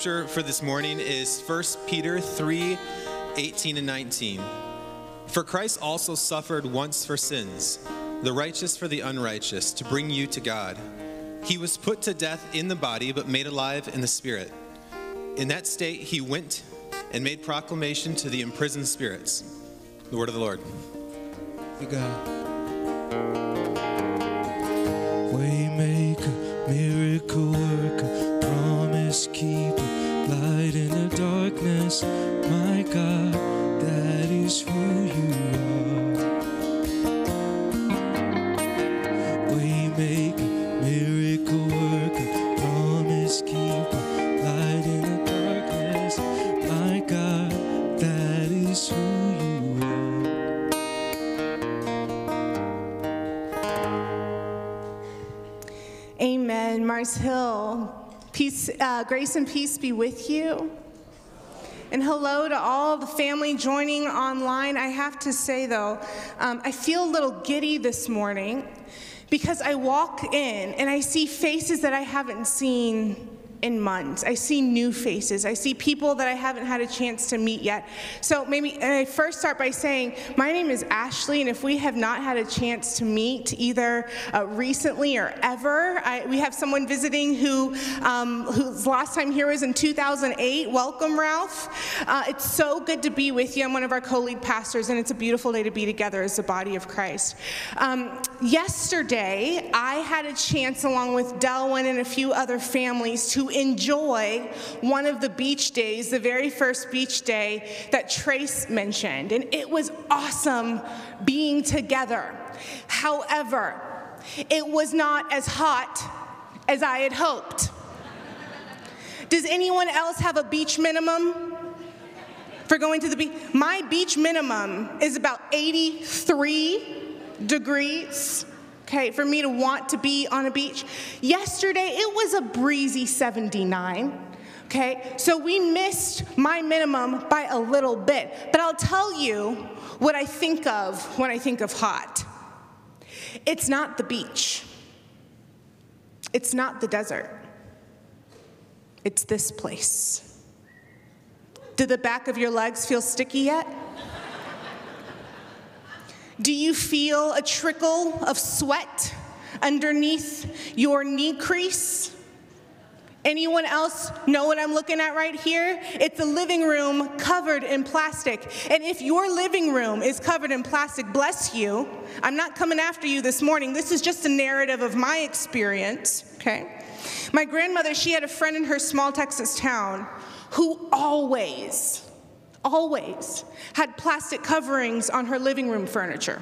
scripture for this morning is 1 Peter 3 18 and 19. For Christ also suffered once for sins, the righteous for the unrighteous, to bring you to God. He was put to death in the body, but made alive in the spirit. In that state, he went and made proclamation to the imprisoned spirits. The word of the Lord. You God. Uh, grace and peace be with you. And hello to all the family joining online. I have to say, though, um, I feel a little giddy this morning because I walk in and I see faces that I haven't seen in months. I see new faces. I see people that I haven't had a chance to meet yet. So maybe and I first start by saying, my name is Ashley, and if we have not had a chance to meet either uh, recently or ever, I, we have someone visiting who um, whose last time here was in 2008. Welcome, Ralph. Uh, it's so good to be with you. I'm one of our co-lead pastors, and it's a beautiful day to be together as the body of Christ. Um, yesterday, I had a chance, along with Delwyn and a few other families, to enjoy one of the beach days, the very first beach day that Trace mentioned. And it was awesome being together. However, it was not as hot as I had hoped. Does anyone else have a beach minimum for going to the beach? My beach minimum is about 83 degrees okay, for me to want to be on a beach. Yesterday, it was a breezy 79. Okay, so we missed my minimum by a little bit. But I'll tell you what I think of when I think of hot. It's not the beach, it's not the desert, it's this place. Do the back of your legs feel sticky yet? Do you feel a trickle of sweat underneath your knee crease? Anyone else know what I'm looking at right here? It's a living room covered in plastic. And if your living room is covered in plastic, bless you. I'm not coming after you this morning. This is just a narrative of my experience, okay? My grandmother, she had a friend in her small Texas town who always, always had plastic coverings on her living room furniture.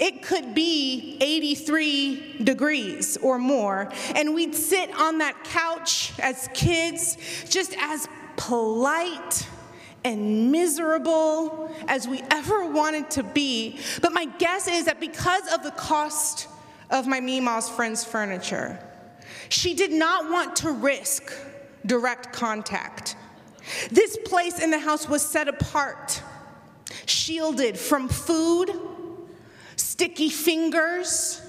It could be 83 degrees or more, and we'd sit on that couch as kids, just as polite and miserable as we ever wanted to be. But my guess is that because of the cost of my Mima's friend's furniture, she did not want to risk direct contact. This place in the house was set apart, shielded from food, sticky fingers,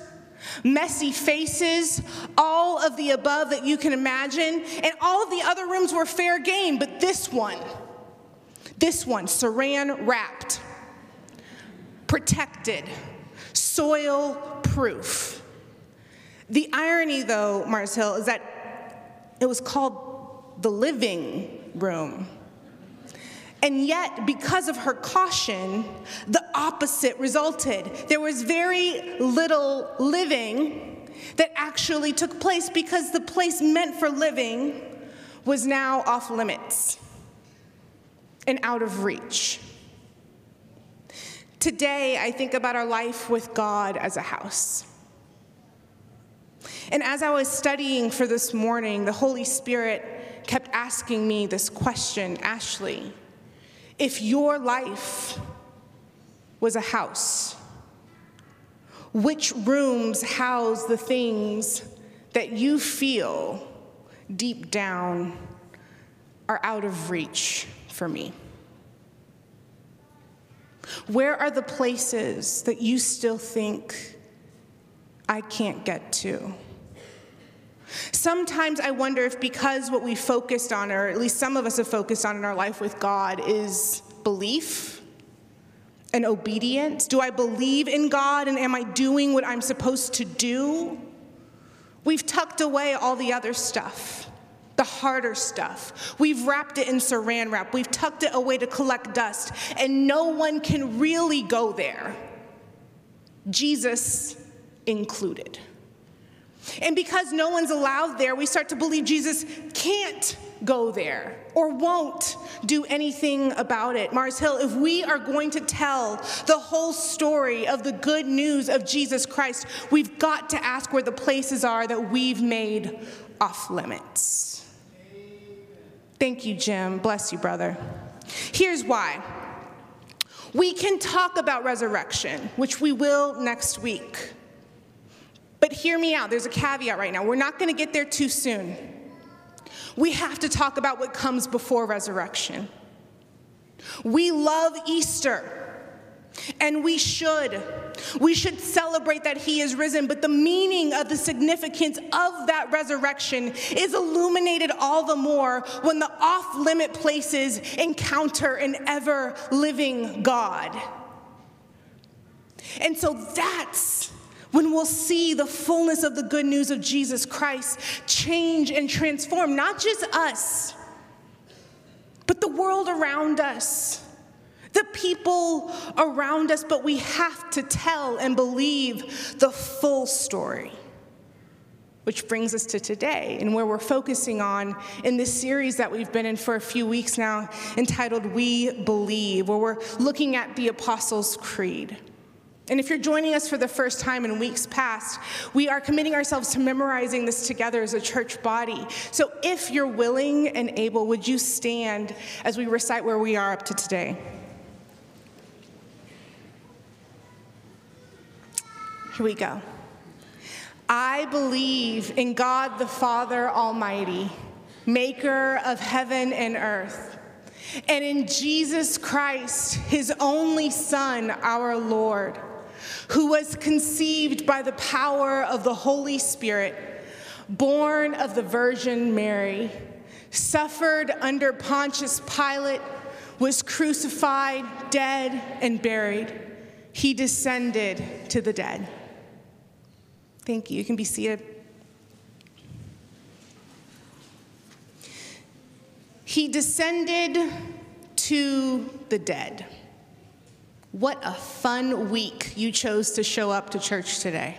messy faces, all of the above that you can imagine. And all of the other rooms were fair game, but this one, this one, saran wrapped, protected, soil proof. The irony, though, Mars Hill, is that it was called the living room. And yet, because of her caution, the opposite resulted. There was very little living that actually took place because the place meant for living was now off limits and out of reach. Today, I think about our life with God as a house. And as I was studying for this morning, the Holy Spirit kept asking me this question Ashley, if your life was a house, which rooms house the things that you feel deep down are out of reach for me? Where are the places that you still think I can't get to? Sometimes I wonder if because what we focused on, or at least some of us have focused on in our life with God, is belief and obedience. Do I believe in God and am I doing what I'm supposed to do? We've tucked away all the other stuff, the harder stuff. We've wrapped it in saran wrap. We've tucked it away to collect dust, and no one can really go there, Jesus included. And because no one's allowed there, we start to believe Jesus can't go there or won't do anything about it. Mars Hill, if we are going to tell the whole story of the good news of Jesus Christ, we've got to ask where the places are that we've made off limits. Thank you, Jim. Bless you, brother. Here's why. We can talk about resurrection, which we will next week. But hear me out. There's a caveat right now. We're not going to get there too soon. We have to talk about what comes before resurrection. We love Easter. And we should. We should celebrate that he is risen, but the meaning of the significance of that resurrection is illuminated all the more when the off limit places encounter an ever living God. And so that's when we'll see the fullness of the good news of Jesus Christ change and transform not just us, but the world around us, the people around us. But we have to tell and believe the full story. Which brings us to today and where we're focusing on in this series that we've been in for a few weeks now, entitled We Believe, where we're looking at the Apostles' Creed. And if you're joining us for the first time in weeks past, we are committing ourselves to memorizing this together as a church body. So if you're willing and able, would you stand as we recite where we are up to today? Here we go. I believe in God the Father Almighty, maker of heaven and earth, and in Jesus Christ, his only Son, our Lord who was conceived by the power of the Holy Spirit, born of the Virgin Mary, suffered under Pontius Pilate, was crucified, dead, and buried. He descended to the dead. Thank you. You can be seated. He descended to the dead. What a fun week you chose to show up to church today.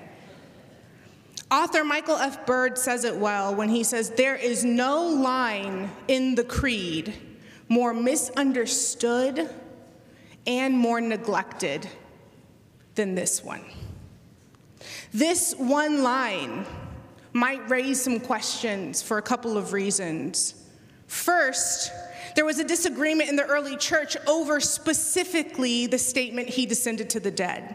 Author Michael F. Bird says it well when he says, There is no line in the creed more misunderstood and more neglected than this one. This one line might raise some questions for a couple of reasons. First, there was a disagreement in the early church over specifically the statement, He descended to the dead.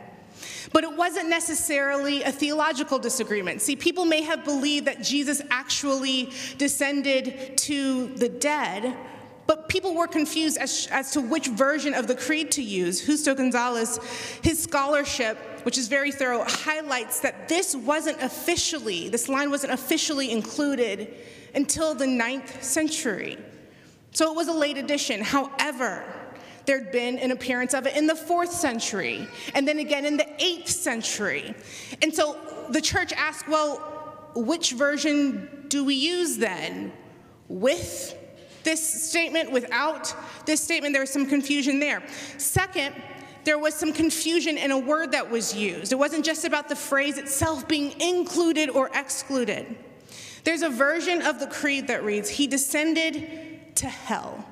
But it wasn't necessarily a theological disagreement. See, people may have believed that Jesus actually descended to the dead, but people were confused as, as to which version of the creed to use. Justo Gonzalez, his scholarship, which is very thorough, highlights that this wasn't officially, this line wasn't officially included until the ninth century. So it was a late addition. However, there'd been an appearance of it in the fourth century, and then again in the eighth century. And so the church asked, well, which version do we use then? With this statement, without this statement, there was some confusion there. Second, there was some confusion in a word that was used. It wasn't just about the phrase itself being included or excluded. There's a version of the creed that reads, He descended to hell.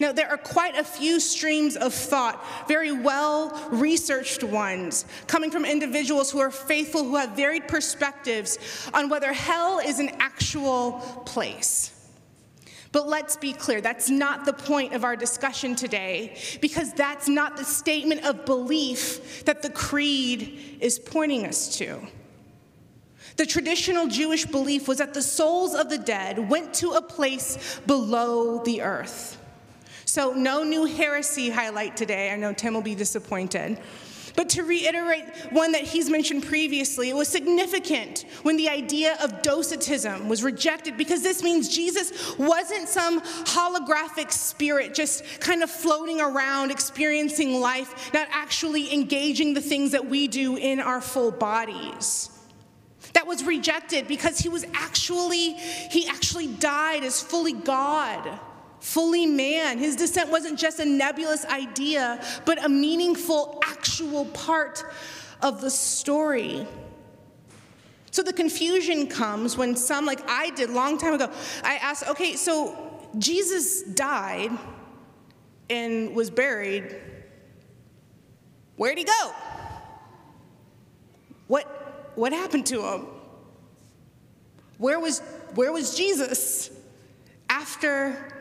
Now, there are quite a few streams of thought, very well researched ones, coming from individuals who are faithful, who have varied perspectives on whether hell is an actual place. But let's be clear, that's not the point of our discussion today, because that's not the statement of belief that the creed is pointing us to. The traditional Jewish belief was that the souls of the dead went to a place below the earth. So, no new heresy highlight today. I know Tim will be disappointed. But to reiterate one that he's mentioned previously, it was significant when the idea of docetism was rejected because this means Jesus wasn't some holographic spirit just kind of floating around, experiencing life, not actually engaging the things that we do in our full bodies that was rejected because he was actually he actually died as fully god fully man. His descent wasn't just a nebulous idea, but a meaningful, actual part of the story. So the confusion comes when some, like I did long time ago, I asked, okay, so Jesus died and was buried. Where'd he go? What, what happened to him? Where was, where was Jesus after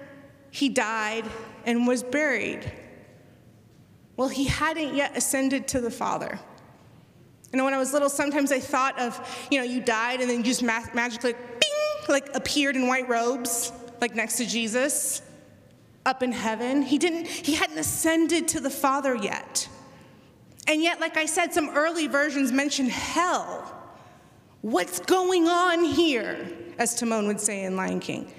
he died and was buried. Well, he hadn't yet ascended to the Father. Know, when I was little, sometimes I thought of, you know, you died and then you just ma- magically, bing, like appeared in white robes, like next to Jesus, up in heaven. He didn't, he hadn't ascended to the Father yet. And yet, like I said, some early versions mention hell. What's going on here? As Timon would say in Lion King.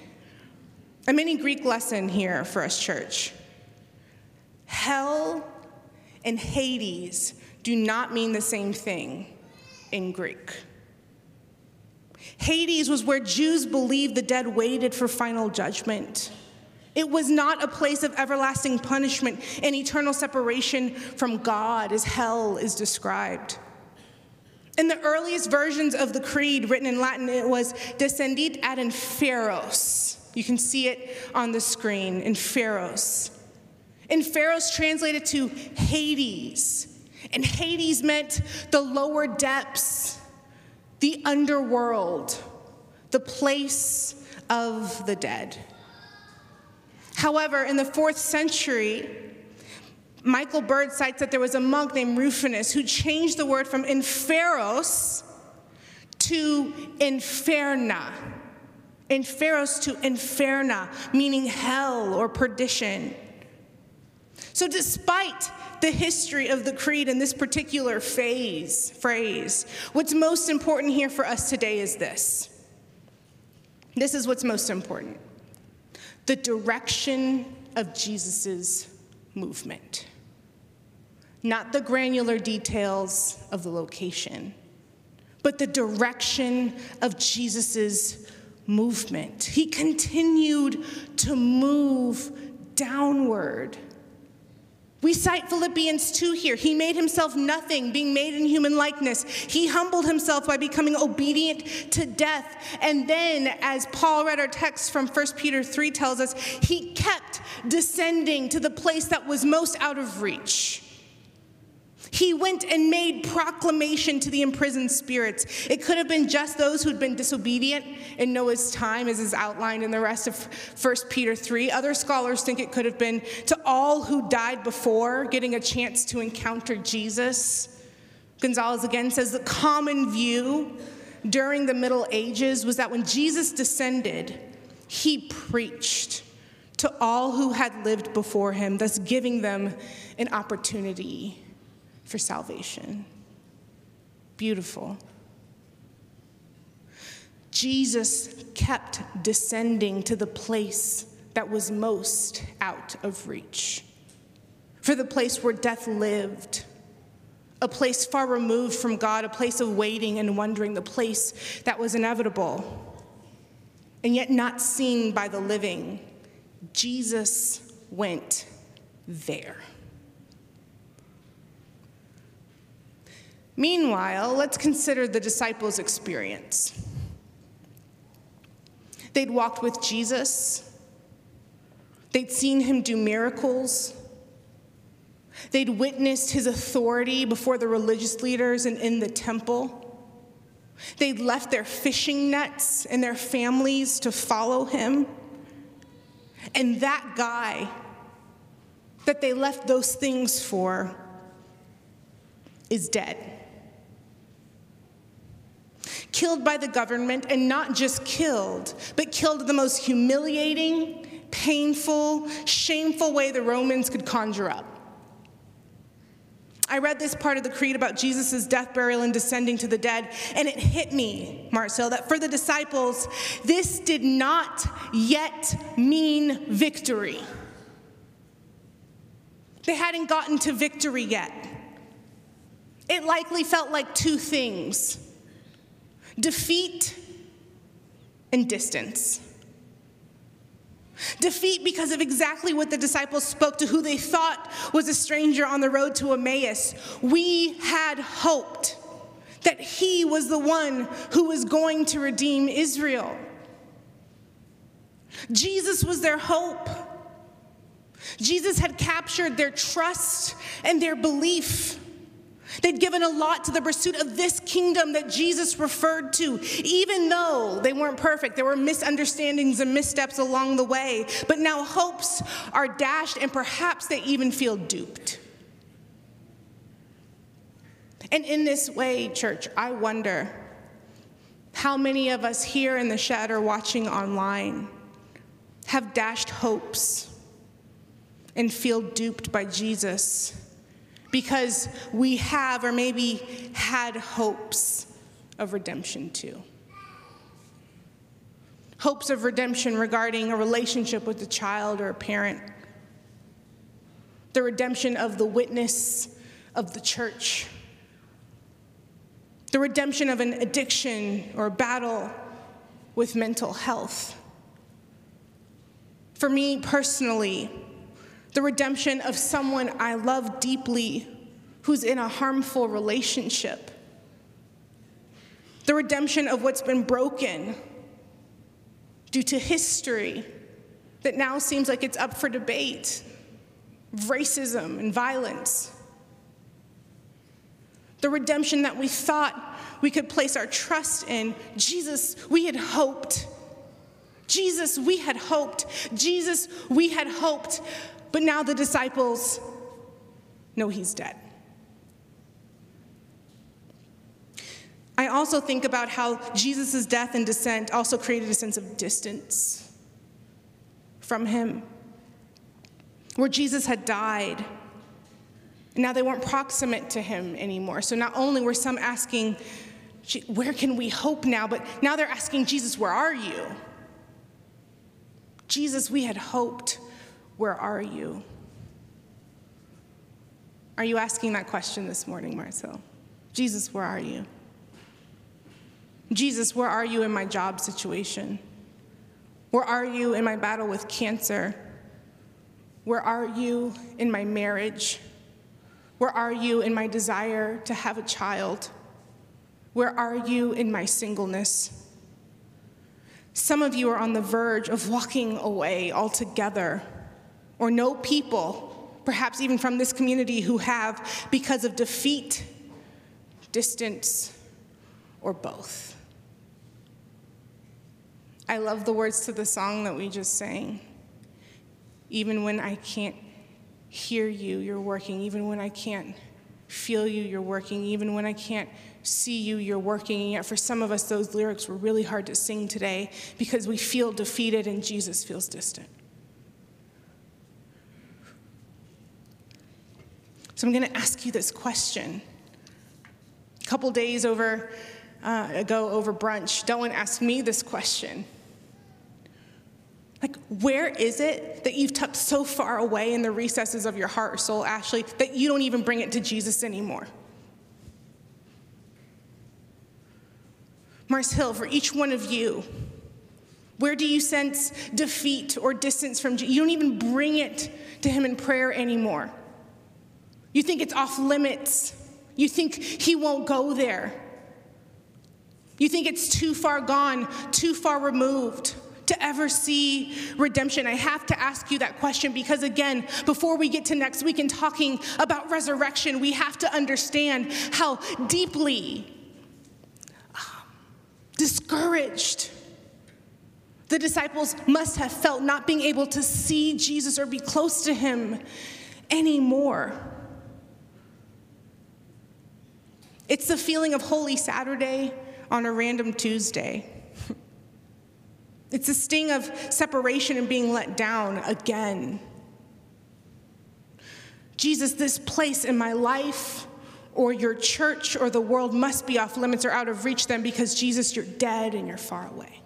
A mini Greek lesson here for us, church. Hell and Hades do not mean the same thing in Greek. Hades was where Jews believed the dead waited for final judgment. It was not a place of everlasting punishment and eternal separation from God, as hell is described. In the earliest versions of the creed written in Latin, it was descendit ad inferos, you can see it on the screen Inferos. In Pharos translated to Hades. And Hades meant the lower depths, the underworld, the place of the dead. However, in the fourth century, Michael Bird cites that there was a monk named Rufinus who changed the word from inferos to inferna Inferos to inferna, meaning hell or perdition. So, despite the history of the creed in this particular phase, phrase, what's most important here for us today is this. This is what's most important the direction of Jesus' movement, not the granular details of the location, but the direction of Jesus' movement. He continued to move downward. We cite Philippians 2 here. He made himself nothing, being made in human likeness. He humbled himself by becoming obedient to death. And then, as Paul read our text from 1 Peter 3 tells us, he kept descending to the place that was most out of reach. He went and made proclamation to the imprisoned spirits. It could have been just those who'd been disobedient in Noah's time, as is outlined in the rest of 1 Peter 3. Other scholars think it could have been to all who died before getting a chance to encounter Jesus. Gonzalez again says the common view during the Middle Ages was that when Jesus descended, he preached to all who had lived before him, thus giving them an opportunity for salvation. Beautiful. Jesus kept descending to the place that was most out of reach, for the place where death lived, a place far removed from God, a place of waiting and wondering, the place that was inevitable, and yet not seen by the living. Jesus went there. Meanwhile, let's consider the disciples' experience. They'd walked with Jesus, they'd seen him do miracles, they'd witnessed his authority before the religious leaders and in the temple. They'd left their fishing nets and their families to follow him. And that guy that they left those things for is dead. Killed by the government, and not just killed, but killed the most humiliating, painful, shameful way the Romans could conjure up. I read this part of the creed about Jesus' death, burial, and descending to the dead, and it hit me, Mars Hill, that for the disciples, this did not yet mean victory. They hadn't gotten to victory yet. It likely felt like two things defeat and distance. Defeat because of exactly what the disciples spoke to who they thought was a stranger on the road to Emmaus. We had hoped that he was the one who was going to redeem Israel. Jesus was their hope. Jesus had captured their trust and their belief. They'd given a lot to the pursuit of this kingdom that Jesus referred to, even though they weren't perfect. There were misunderstandings and missteps along the way. But now hopes are dashed, and perhaps they even feel duped. And in this way, church, I wonder how many of us here in the shed or watching online have dashed hopes and feel duped by Jesus because we have or maybe had hopes of redemption too. Hopes of redemption regarding a relationship with a child or a parent, the redemption of the witness of the church, the redemption of an addiction or battle with mental health. For me personally, the redemption of someone I love deeply who's in a harmful relationship, the redemption of what's been broken due to history that now seems like it's up for debate, racism and violence. The redemption that we thought we could place our trust in. Jesus, we had hoped. Jesus, we had hoped. Jesus, we had hoped. But now the disciples know he's dead. I also think about how Jesus' death and descent also created a sense of distance from him, where Jesus had died. Now they weren't proximate to him anymore. So not only were some asking, Where can we hope now? but now they're asking, Jesus, where are you? Jesus, we had hoped. Where are you? Are you asking that question this morning, Mars Hill? Jesus, where are you? Jesus, where are you in my job situation? Where are you in my battle with cancer? Where are you in my marriage? Where are you in my desire to have a child? Where are you in my singleness? Some of you are on the verge of walking away altogether or know people, perhaps even from this community, who have because of defeat, distance, or both. I love the words to the song that we just sang. Even when I can't hear you, you're working. Even when I can't feel you, you're working. Even when I can't see you, you're working. And yet, for some of us, those lyrics were really hard to sing today because we feel defeated and Jesus feels distant. So I'm going to ask you this question. A couple days over uh, ago over brunch, Dylan asked me this question. Like, where is it that you've tucked so far away in the recesses of your heart or soul, Ashley, that you don't even bring it to Jesus anymore? Mars Hill, for each one of you, where do you sense defeat or distance from Jesus? You don't even bring it to Him in prayer anymore. You think it's off limits. You think he won't go there. You think it's too far gone, too far removed to ever see redemption? I have to ask you that question because, again, before we get to next week and talking about resurrection, we have to understand how deeply um, discouraged the disciples must have felt not being able to see Jesus or be close to him anymore. It's the feeling of Holy Saturday on a random Tuesday. It's the sting of separation and being let down again. Jesus, this place in my life or your church or the world must be off limits or out of reach then because Jesus, you're dead and you're far away.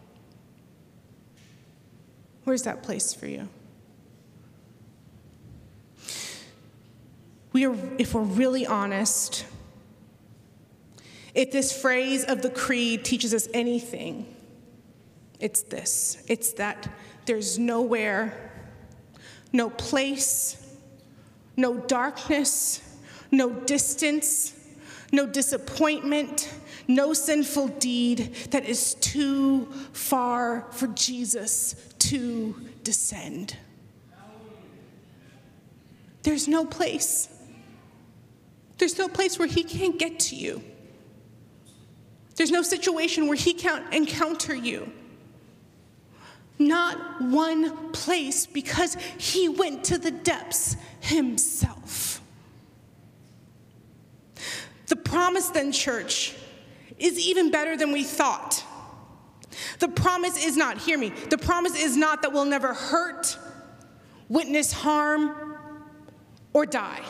Where's that place for you? We are, if we're really honest, if this phrase of the creed teaches us anything, it's this it's that there's nowhere, no place, no darkness, no distance, no disappointment, no sinful deed that is too far for Jesus to descend. There's no place. There's no place where he can't get to you. There's no situation where he can't encounter you. Not one place because he went to the depths himself. The promise, then, church, is even better than we thought. The promise is not, hear me, the promise is not that we'll never hurt, witness harm, or die.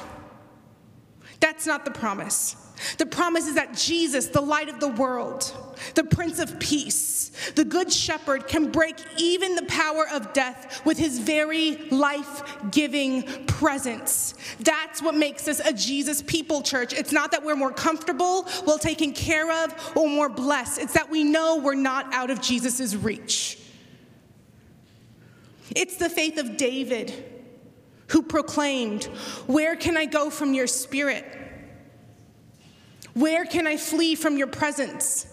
That's not the promise. The promise is that Jesus, the light of the world, the Prince of Peace, the Good Shepherd, can break even the power of death with his very life giving presence. That's what makes us a Jesus people church. It's not that we're more comfortable, well taken care of, or more blessed. It's that we know we're not out of Jesus' reach. It's the faith of David who proclaimed, Where can I go from your spirit? Where can I flee from your presence?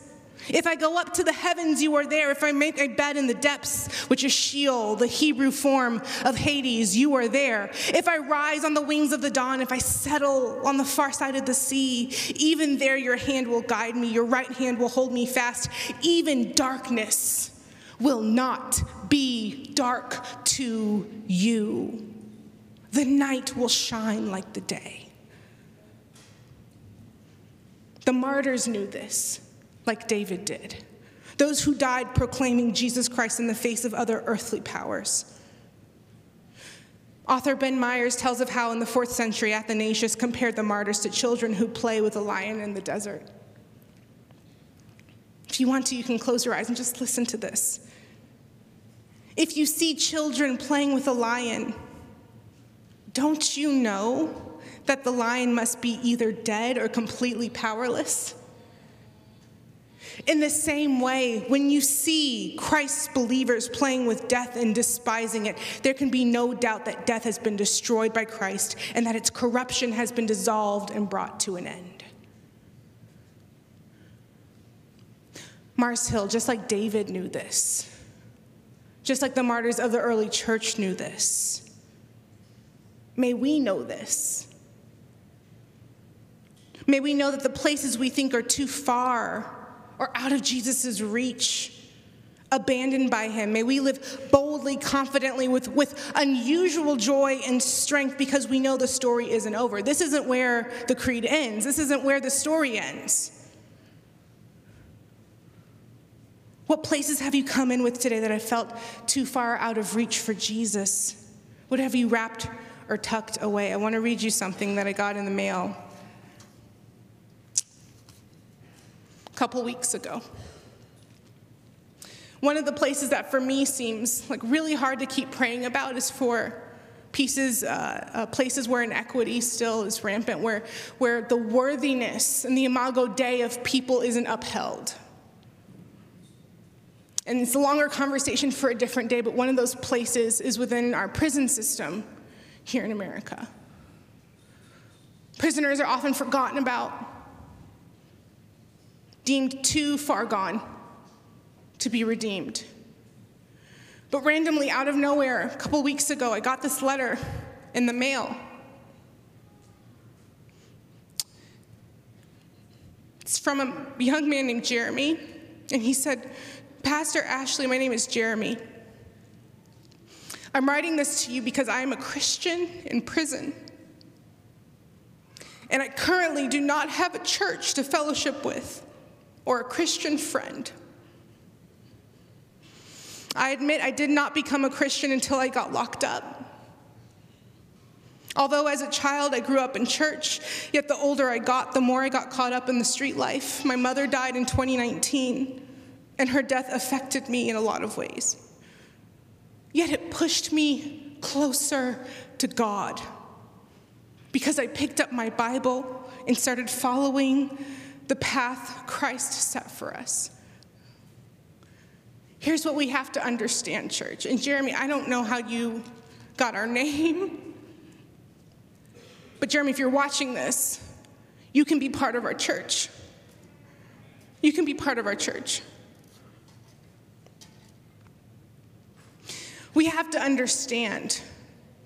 If I go up to the heavens, you are there. If I make a bed in the depths, which is Sheol, the Hebrew form of Hades, you are there. If I rise on the wings of the dawn, if I settle on the far side of the sea, even there your hand will guide me, your right hand will hold me fast. Even darkness will not be dark to you. The night will shine like the day. The martyrs knew this, like David did. Those who died proclaiming Jesus Christ in the face of other earthly powers. Author Ben Myers tells of how in the fourth century Athanasius compared the martyrs to children who play with a lion in the desert. If you want to, you can close your eyes and just listen to this. If you see children playing with a lion, don't you know that the lion must be either dead or completely powerless? In the same way, when you see Christ's believers playing with death and despising it, there can be no doubt that death has been destroyed by Christ and that its corruption has been dissolved and brought to an end. Mars Hill, just like David knew this, just like the martyrs of the early church knew this, may we know this. May we know that the places we think are too far or out of Jesus' reach, abandoned by him, may we live boldly, confidently, with, with unusual joy and strength because we know the story isn't over. This isn't where the creed ends, this isn't where the story ends. What places have you come in with today that I felt too far out of reach for Jesus? What have you wrapped or tucked away? I want to read you something that I got in the mail. A couple weeks ago. One of the places that for me seems like really hard to keep praying about is for pieces, uh, uh, places where inequity still is rampant, where, where the worthiness and the imago Dei of people isn't upheld. And it's a longer conversation for a different day, but one of those places is within our prison system here in America. Prisoners are often forgotten about deemed too far gone to be redeemed. But randomly, out of nowhere, a couple weeks ago, I got this letter in the mail. It's from a young man named Jeremy, and he said, Pastor Ashley, my name is Jeremy. I'm writing this to you because I am a Christian in prison. And I currently do not have a church to fellowship with or a Christian friend. I admit I did not become a Christian until I got locked up. Although as a child I grew up in church, yet the older I got, the more I got caught up in the street life. My mother died in 2019, and her death affected me in a lot of ways. Yet it pushed me closer to God because I picked up my Bible and started following the path Christ set for us. Here's what we have to understand, church. And Jeremy, I don't know how you got our name, but Jeremy, if you're watching this, you can be part of our church. You can be part of our church. We have to understand,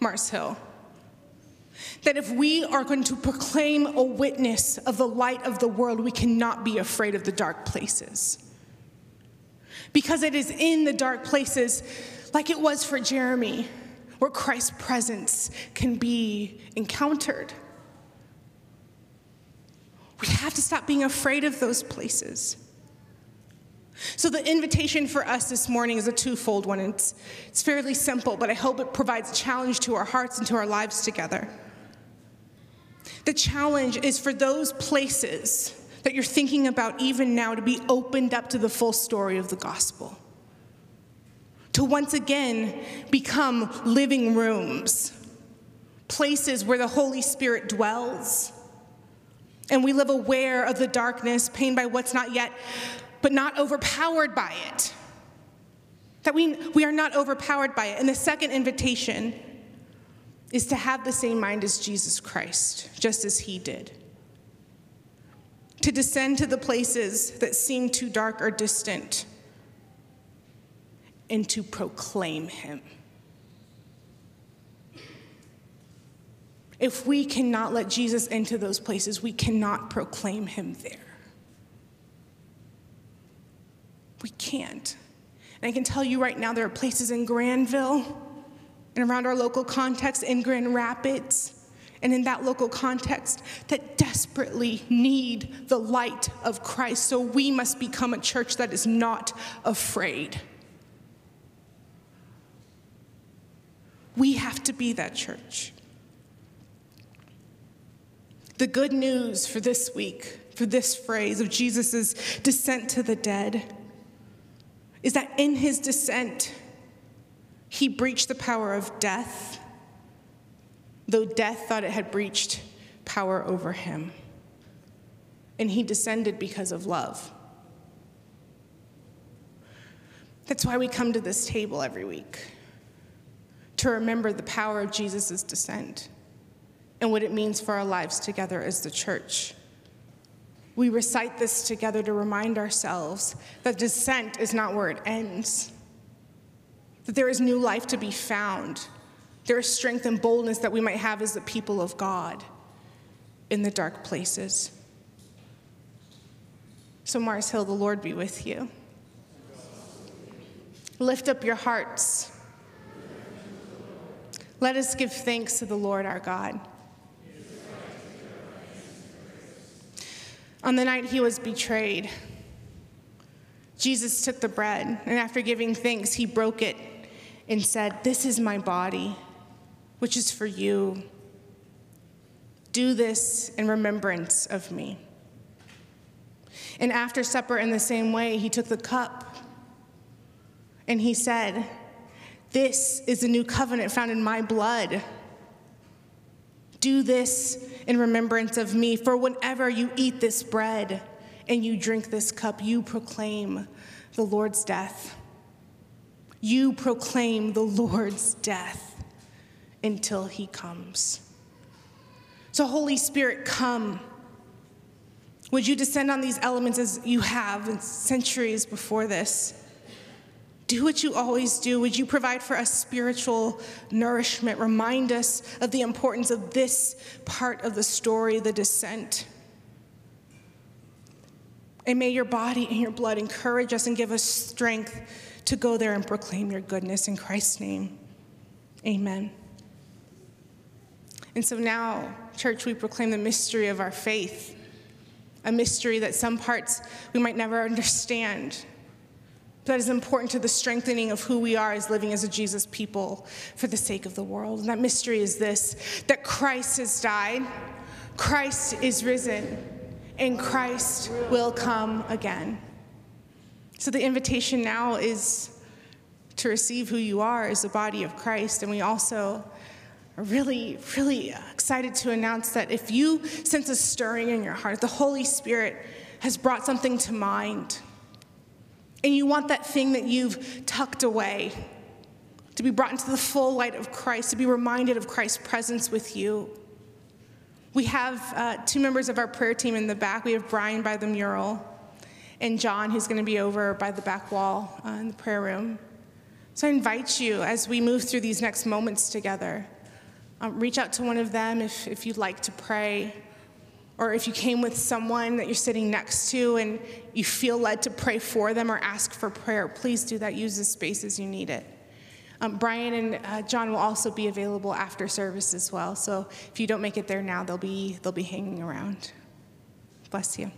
Mars Hill, that if we are going to proclaim a witness of the light of the world, we cannot be afraid of the dark places. Because it is in the dark places, like it was for Jeremy, where Christ's presence can be encountered. We have to stop being afraid of those places. So, the invitation for us this morning is a twofold one. It's, it's fairly simple, but I hope it provides a challenge to our hearts and to our lives together. The challenge is for those places that you're thinking about even now to be opened up to the full story of the gospel. To once again become living rooms, places where the Holy Spirit dwells. And we live aware of the darkness, pain by what's not yet but not overpowered by it. That we, we are not overpowered by it. And the second invitation is to have the same mind as Jesus Christ, just as he did. To descend to the places that seem too dark or distant and to proclaim him. If we cannot let Jesus into those places, we cannot proclaim him there. We can't. And I can tell you right now, there are places in Grandville and around our local context in Grand Rapids and in that local context that desperately need the light of Christ. So we must become a church that is not afraid. We have to be that church. The good news for this week, for this phrase of Jesus' descent to the dead, is that in his descent, he breached the power of death, though death thought it had breached power over him. And he descended because of love. That's why we come to this table every week to remember the power of Jesus' descent and what it means for our lives together as the church. We recite this together to remind ourselves that descent is not where it ends, that there is new life to be found. There is strength and boldness that we might have as the people of God in the dark places. So, Mars Hill, the Lord be with you. Lift up your hearts. Let us give thanks to the Lord our God. On the night he was betrayed, Jesus took the bread, and after giving thanks, he broke it and said, This is my body, which is for you. Do this in remembrance of me. And after supper, in the same way, he took the cup and he said, This is the new covenant found in my blood. Do this in remembrance of me. For whenever you eat this bread and you drink this cup, you proclaim the Lord's death. You proclaim the Lord's death until he comes. So, Holy Spirit, come. Would you descend on these elements as you have in centuries before this? Do what you always do. Would you provide for us spiritual nourishment? Remind us of the importance of this part of the story, the descent. And may your body and your blood encourage us and give us strength to go there and proclaim your goodness in Christ's name. Amen. And so now, church, we proclaim the mystery of our faith. a mystery that some parts we might never understand. That is important to the strengthening of who we are as living as a Jesus people for the sake of the world. And that mystery is this that Christ has died, Christ is risen, and Christ will come again. So the invitation now is to receive who you are as the body of Christ. And we also are really, really excited to announce that if you sense a stirring in your heart, the Holy Spirit has brought something to mind, and you want that thing that you've tucked away to be brought into the full light of Christ, to be reminded of Christ's presence with you. We have uh, two members of our prayer team in the back. We have Brian by the mural and John, who's going to be over by the back wall uh, in the prayer room. So I invite you as we move through these next moments together, um, reach out to one of them if, if you'd like to pray, or if you came with someone that you're sitting next to and you feel led to pray for them or ask for prayer, please do that. Use the space as you need it. Um, Brian and uh, John will also be available after service as well. So if you don't make it there now, they'll be, they'll be hanging around. Bless you.